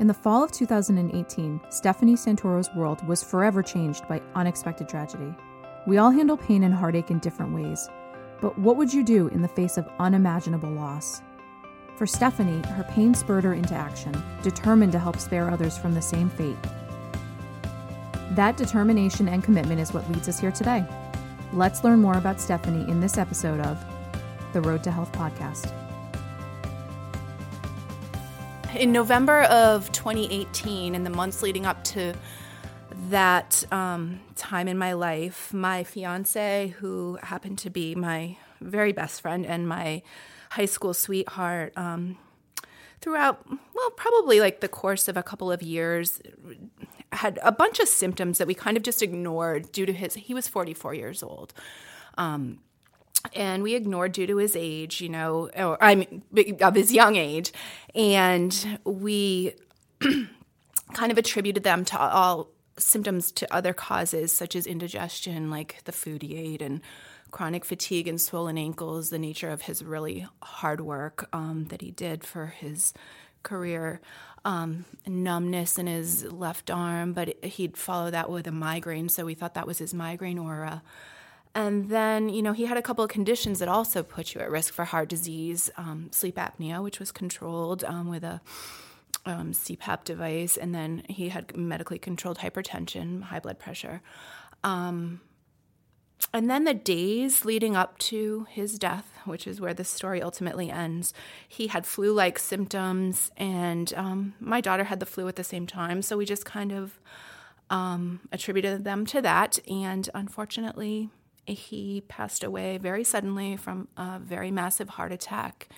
In the fall of 2018, Stephanie Santoro's world was forever changed by unexpected tragedy. We all handle pain and heartache in different ways, but what would you do in the face of unimaginable loss? For Stephanie, her pain spurred her into action, determined to help spare others from the same fate. That determination and commitment is what leads us here today. Let's learn more about Stephanie in this episode of the Road to Health podcast. In November of 2018, in the months leading up to that um, time in my life, my fiance, who happened to be my very best friend and my high school sweetheart, um, throughout, well, probably like the course of a couple of years, had a bunch of symptoms that we kind of just ignored due to his, he was 44 years old. Um, and we ignored due to his age, you know, or I mean, of his young age, and we kind of attributed them to all symptoms to other causes such as indigestion, like the food he ate, and chronic fatigue and swollen ankles, the nature of his really hard work um, that he did for his career, um, numbness in his left arm, but he'd follow that with a migraine, so we thought that was his migraine aura. And then, you know, he had a couple of conditions that also put you at risk for heart disease um, sleep apnea, which was controlled um, with a um, CPAP device. And then he had medically controlled hypertension, high blood pressure. Um, and then the days leading up to his death, which is where the story ultimately ends, he had flu like symptoms, and um, my daughter had the flu at the same time. So we just kind of um, attributed them to that. And unfortunately, he passed away very suddenly from a very massive heart attack,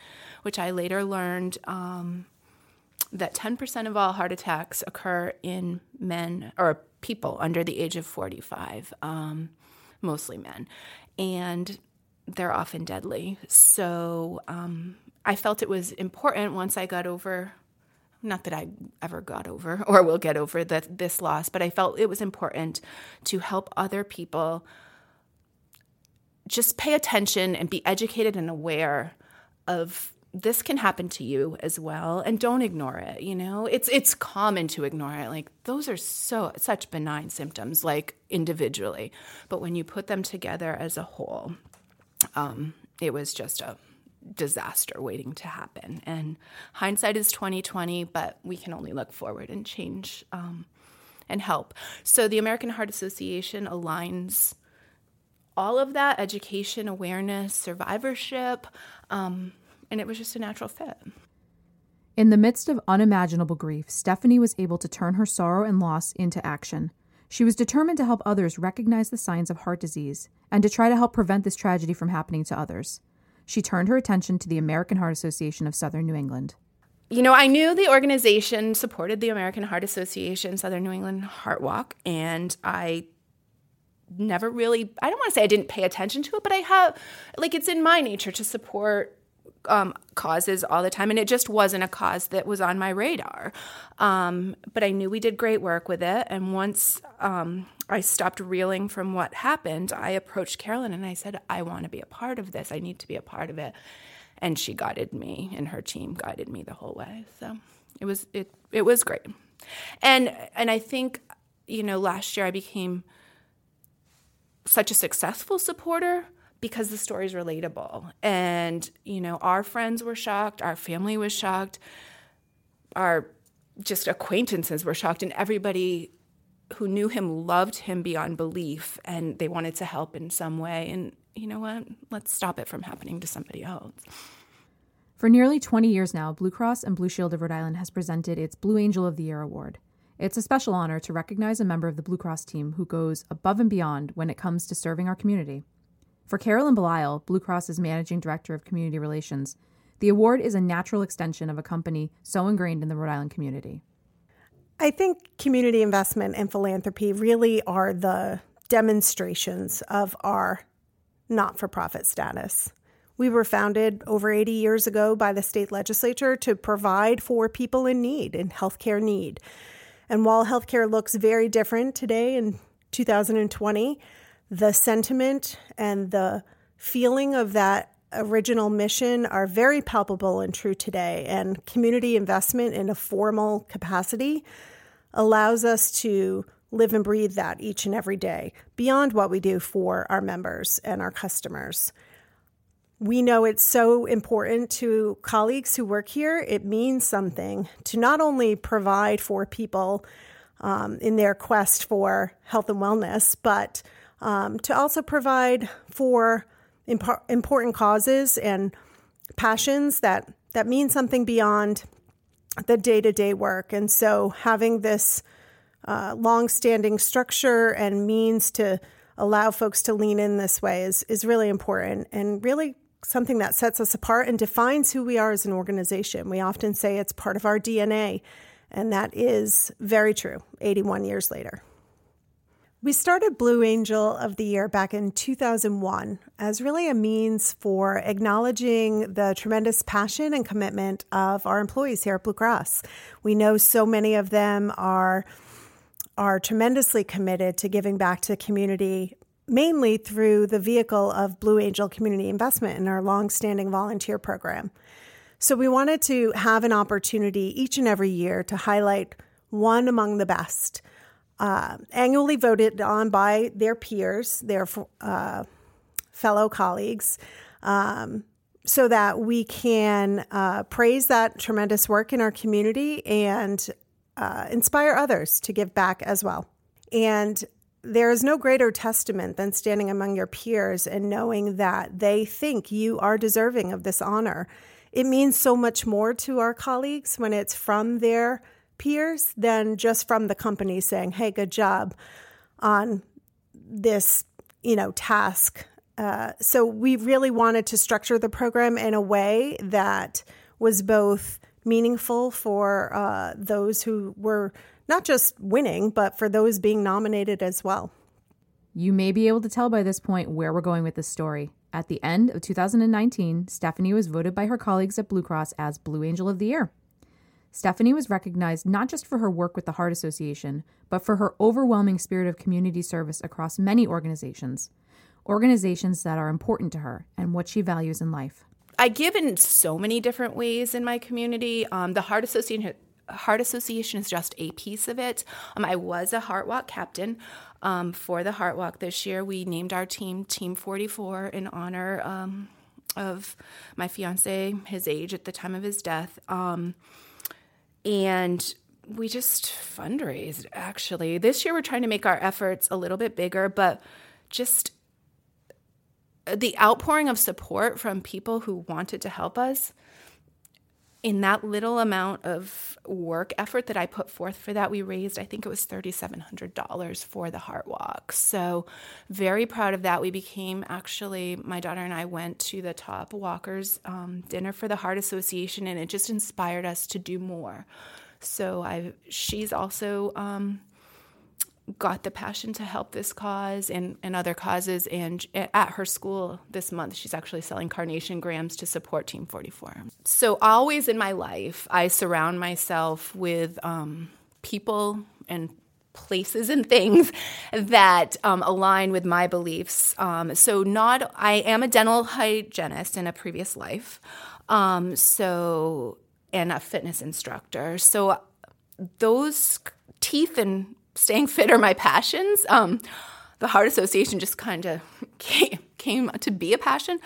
which I later learned um, that 10% of all heart attacks occur in men or people under the age of 45, um, mostly men, and they're often deadly. So um, I felt it was important once I got over not that I ever got over or will get over the, this loss, but I felt it was important to help other people just pay attention and be educated and aware of this can happen to you as well and don't ignore it you know? It's it's common to ignore it. Like those are so such benign symptoms like individually. But when you put them together as a whole um, it was just a disaster waiting to happen. And hindsight is 2020 but we can only look forward and change um, and help. So the american heart association aligns all of that education, awareness, survivorship, um, and it was just a natural fit. In the midst of unimaginable grief, Stephanie was able to turn her sorrow and loss into action. She was determined to help others recognize the signs of heart disease and to try to help prevent this tragedy from happening to others. She turned her attention to the American Heart Association of Southern New England. You know, I knew the organization supported the American Heart Association Southern New England Heart Walk, and I never really i don't want to say i didn't pay attention to it but i have like it's in my nature to support um, causes all the time and it just wasn't a cause that was on my radar. Um, but i knew we did great work with it and once um, i stopped reeling from what happened i approached carolyn and i said i want to be a part of this. I need to be a part of it. And she guided me and her team guided me the whole way. So it was it it was great. And and i think you know last year i became such a successful supporter because the story is relatable. And, you know, our friends were shocked, our family was shocked, our just acquaintances were shocked, and everybody who knew him loved him beyond belief and they wanted to help in some way. And you know what? Let's stop it from happening to somebody else. For nearly 20 years now, Blue Cross and Blue Shield of Rhode Island has presented its Blue Angel of the Year award. It's a special honor to recognize a member of the Blue Cross team who goes above and beyond when it comes to serving our community. For Carolyn Belisle, Blue Cross's managing director of community relations, the award is a natural extension of a company so ingrained in the Rhode Island community. I think community investment and philanthropy really are the demonstrations of our not for profit status. We were founded over 80 years ago by the state legislature to provide for people in need, in healthcare need. And while healthcare looks very different today in 2020, the sentiment and the feeling of that original mission are very palpable and true today, and community investment in a formal capacity allows us to live and breathe that each and every day beyond what we do for our members and our customers. We know it's so important to colleagues who work here. It means something to not only provide for people um, in their quest for health and wellness, but um, to also provide for imp- important causes and passions that, that mean something beyond the day to day work. And so having this uh, long standing structure and means to allow folks to lean in this way is, is really important and really something that sets us apart and defines who we are as an organization. We often say it's part of our DNA, and that is very true 81 years later. We started Blue Angel of the Year back in 2001 as really a means for acknowledging the tremendous passion and commitment of our employees here at Blue Cross. We know so many of them are are tremendously committed to giving back to the community mainly through the vehicle of Blue Angel Community Investment in our long-standing volunteer program. So we wanted to have an opportunity each and every year to highlight one among the best uh, annually voted on by their peers, their uh, fellow colleagues, um, so that we can uh, praise that tremendous work in our community and uh, inspire others to give back as well. And there is no greater testament than standing among your peers and knowing that they think you are deserving of this honor. It means so much more to our colleagues when it's from their peers than just from the company saying, "Hey, good job on this, you know, task." Uh, so we really wanted to structure the program in a way that was both meaningful for uh, those who were not just winning, but for those being nominated as well. You may be able to tell by this point where we're going with this story. At the end of 2019, Stephanie was voted by her colleagues at Blue Cross as Blue Angel of the Year. Stephanie was recognized not just for her work with the Heart Association, but for her overwhelming spirit of community service across many organizations, organizations that are important to her and what she values in life. I give in so many different ways in my community. Um, the Heart Association. Heart Association is just a piece of it. Um, I was a Heart Walk captain um, for the Heart Walk this year. We named our team Team 44 in honor um, of my fiance, his age at the time of his death. Um, and we just fundraised actually. This year we're trying to make our efforts a little bit bigger, but just the outpouring of support from people who wanted to help us in that little amount of work effort that I put forth for that, we raised, I think it was $3,700 for the Heart Walk. So, very proud of that. We became actually, my daughter and I went to the top walkers um, dinner for the Heart Association, and it just inspired us to do more. So, I she's also um, got the passion to help this cause and, and other causes. And at her school this month, she's actually selling carnation grams to support Team 44. So, always in my life, I surround myself with um, people and places and things that um, align with my beliefs. Um, so, not I am a dental hygienist in a previous life. Um, so, and a fitness instructor. So, those teeth and staying fit are my passions. Um, the Heart Association just kind of came, came to be a passion.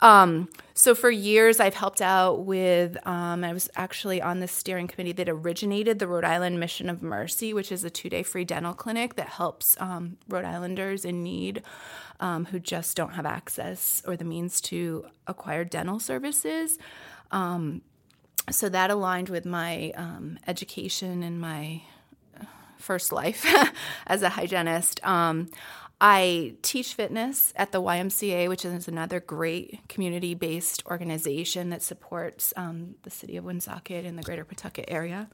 Um, so for years, I've helped out with. Um, I was actually on the steering committee that originated the Rhode Island Mission of Mercy, which is a two-day free dental clinic that helps um, Rhode Islanders in need um, who just don't have access or the means to acquire dental services. Um, so that aligned with my um, education and my first life as a hygienist. Um, I teach fitness at the YMCA, which is another great community based organization that supports um, the city of Woonsocket and the greater Pawtucket area.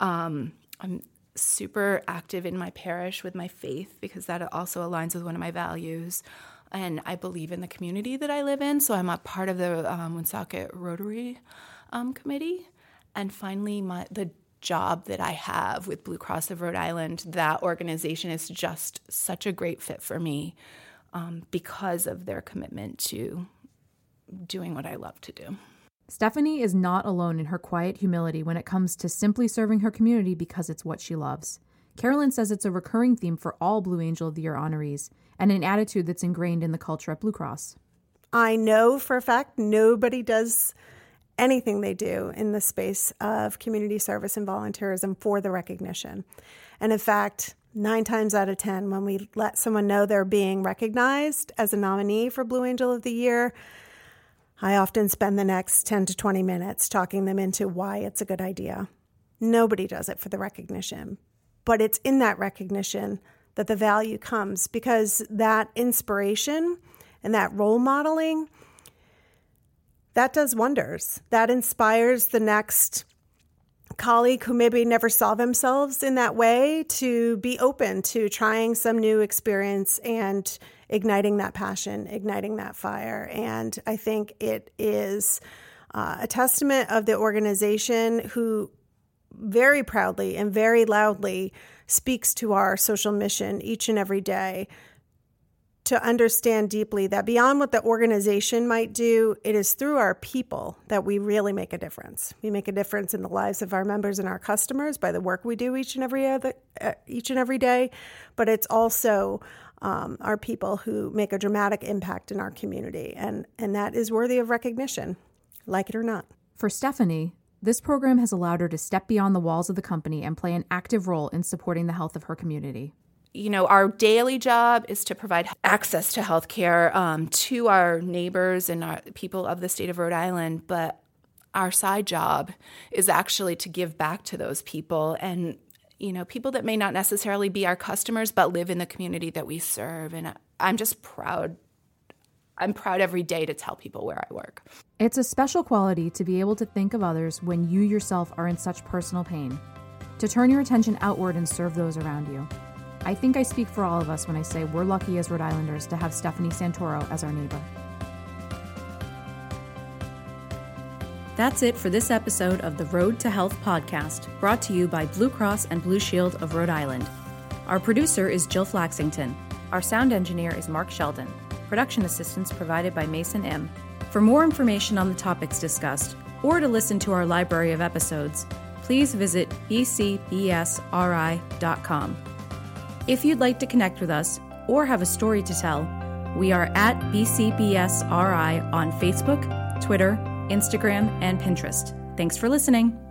Um, I'm super active in my parish with my faith because that also aligns with one of my values. And I believe in the community that I live in, so I'm a part of the um, Woonsocket Rotary um, Committee. And finally, my the job that I have with Blue Cross of Rhode Island, that organization is just such a great fit for me um, because of their commitment to doing what I love to do. Stephanie is not alone in her quiet humility when it comes to simply serving her community because it's what she loves. Carolyn says it's a recurring theme for all Blue Angel of the Year honorees and an attitude that's ingrained in the culture at Blue Cross. I know for a fact nobody does anything they do in the space of community service and volunteerism for the recognition. And in fact, nine times out of 10, when we let someone know they're being recognized as a nominee for Blue Angel of the Year, I often spend the next 10 to 20 minutes talking them into why it's a good idea. Nobody does it for the recognition, but it's in that recognition that the value comes because that inspiration and that role modeling that does wonders. That inspires the next colleague who maybe never saw themselves in that way to be open to trying some new experience and igniting that passion, igniting that fire. And I think it is uh, a testament of the organization who very proudly and very loudly speaks to our social mission each and every day to understand deeply that beyond what the organization might do, it is through our people that we really make a difference. We make a difference in the lives of our members and our customers by the work we do each and every other, uh, each and every day, but it's also um, our people who make a dramatic impact in our community, and and that is worthy of recognition, like it or not. For Stephanie, this program has allowed her to step beyond the walls of the company and play an active role in supporting the health of her community you know, our daily job is to provide access to healthcare um, to our neighbors and our people of the state of Rhode Island. But our side job is actually to give back to those people and, you know, people that may not necessarily be our customers, but live in the community that we serve. And I'm just proud. I'm proud every day to tell people where I work. It's a special quality to be able to think of others when you yourself are in such personal pain, to turn your attention outward and serve those around you. I think I speak for all of us when I say we're lucky as Rhode Islanders to have Stephanie Santoro as our neighbor. That's it for this episode of the Road to Health podcast, brought to you by Blue Cross and Blue Shield of Rhode Island. Our producer is Jill Flaxington. Our sound engineer is Mark Sheldon. Production assistance provided by Mason M. For more information on the topics discussed, or to listen to our library of episodes, please visit bcbsri.com. If you'd like to connect with us or have a story to tell, we are at BCBSRI on Facebook, Twitter, Instagram, and Pinterest. Thanks for listening.